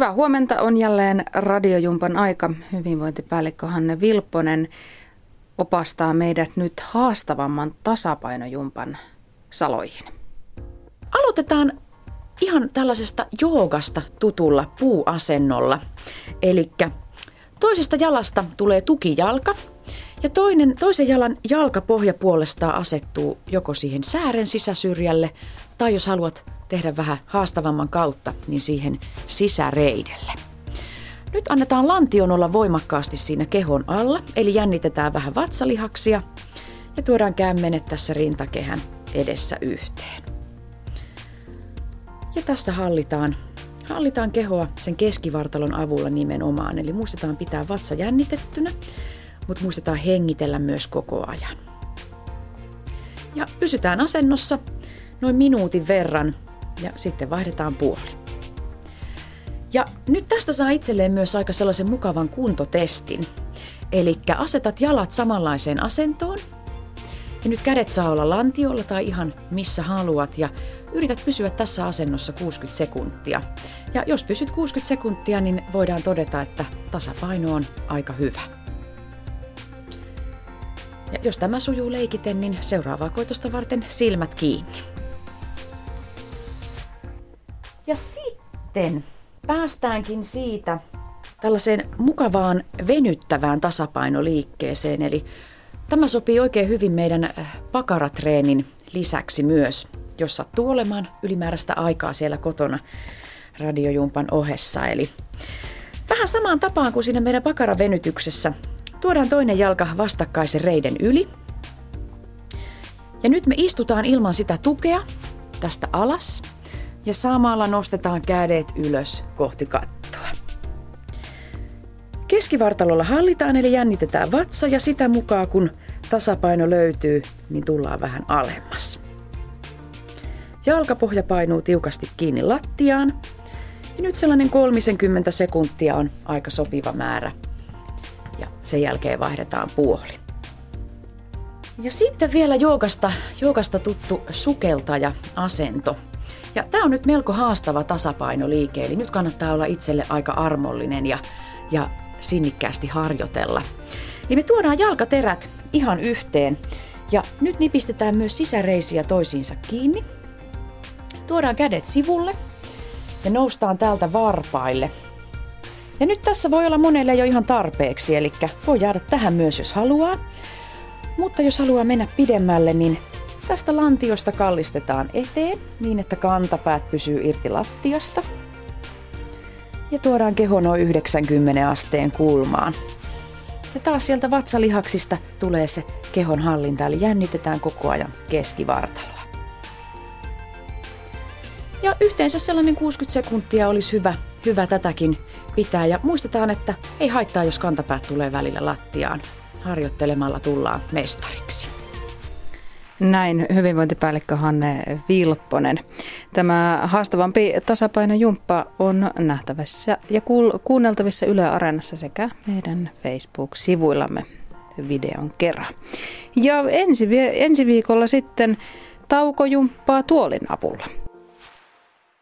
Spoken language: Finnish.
Hyvää huomenta on jälleen radiojumpan aika. Hyvinvointipäällikkö Hanne Vilpponen opastaa meidät nyt haastavamman tasapainojumpan saloihin. Aloitetaan ihan tällaisesta joogasta tutulla puuasennolla. Eli toisesta jalasta tulee tukijalka ja toinen, toisen jalan jalkapohja puolestaan asettuu joko siihen säären sisäsyrjälle tai jos haluat tehdä vähän haastavamman kautta, niin siihen sisäreidelle. Nyt annetaan lantion olla voimakkaasti siinä kehon alla, eli jännitetään vähän vatsalihaksia ja tuodaan kämmenet tässä rintakehän edessä yhteen. Ja tässä hallitaan, hallitaan kehoa sen keskivartalon avulla nimenomaan, eli muistetaan pitää vatsa jännitettynä, mutta muistetaan hengitellä myös koko ajan. Ja pysytään asennossa noin minuutin verran ja sitten vaihdetaan puoli. Ja nyt tästä saa itselleen myös aika sellaisen mukavan kuntotestin. Eli asetat jalat samanlaiseen asentoon. Ja nyt kädet saa olla lantiolla tai ihan missä haluat ja yrität pysyä tässä asennossa 60 sekuntia. Ja jos pysyt 60 sekuntia, niin voidaan todeta, että tasapaino on aika hyvä. Ja jos tämä sujuu leikiten, niin seuraavaa koitosta varten silmät kiinni. Ja sitten päästäänkin siitä tällaiseen mukavaan venyttävään tasapainoliikkeeseen. Eli tämä sopii oikein hyvin meidän äh, pakaratreenin lisäksi myös, jos sattuu olemaan ylimääräistä aikaa siellä kotona radiojumpan ohessa. Eli vähän samaan tapaan kuin siinä meidän pakaravenytyksessä. Tuodaan toinen jalka vastakkaisen reiden yli. Ja nyt me istutaan ilman sitä tukea tästä alas – ja samalla nostetaan kädet ylös kohti kattoa. Keskivartalolla hallitaan eli jännitetään vatsa ja sitä mukaan kun tasapaino löytyy, niin tullaan vähän alemmas. Jalkapohja painuu tiukasti kiinni lattiaan. Ja nyt sellainen 30 sekuntia on aika sopiva määrä. Ja sen jälkeen vaihdetaan puoli. Ja sitten vielä joogasta, joogasta tuttu sukeltaja-asento – ja tämä on nyt melko haastava tasapainoliike, eli nyt kannattaa olla itselle aika armollinen ja, ja sinnikkäästi harjoitella. Eli me tuodaan jalkaterät ihan yhteen ja nyt nipistetään myös sisäreisiä toisiinsa kiinni. Tuodaan kädet sivulle ja noustaan täältä varpaille. Ja nyt tässä voi olla monelle jo ihan tarpeeksi, eli voi jäädä tähän myös jos haluaa. Mutta jos haluaa mennä pidemmälle, niin Tästä lantiosta kallistetaan eteen niin, että kantapäät pysyy irti lattiasta. Ja tuodaan keho noin 90 asteen kulmaan. Ja taas sieltä vatsalihaksista tulee se kehon hallinta, eli jännitetään koko ajan keskivartaloa. Ja yhteensä sellainen 60 sekuntia olisi hyvä, hyvä tätäkin pitää. Ja muistetaan, että ei haittaa, jos kantapäät tulee välillä lattiaan. Harjoittelemalla tullaan mestariksi. Näin hyvinvointipäällikkö Hanne Vilpponen. Tämä haastavampi tasapainojumppa on nähtävissä ja kuunneltavissa Yle Areenassa sekä meidän Facebook-sivuillamme videon kerran. Ja ensi, ensi viikolla sitten taukojumppaa tuolin avulla.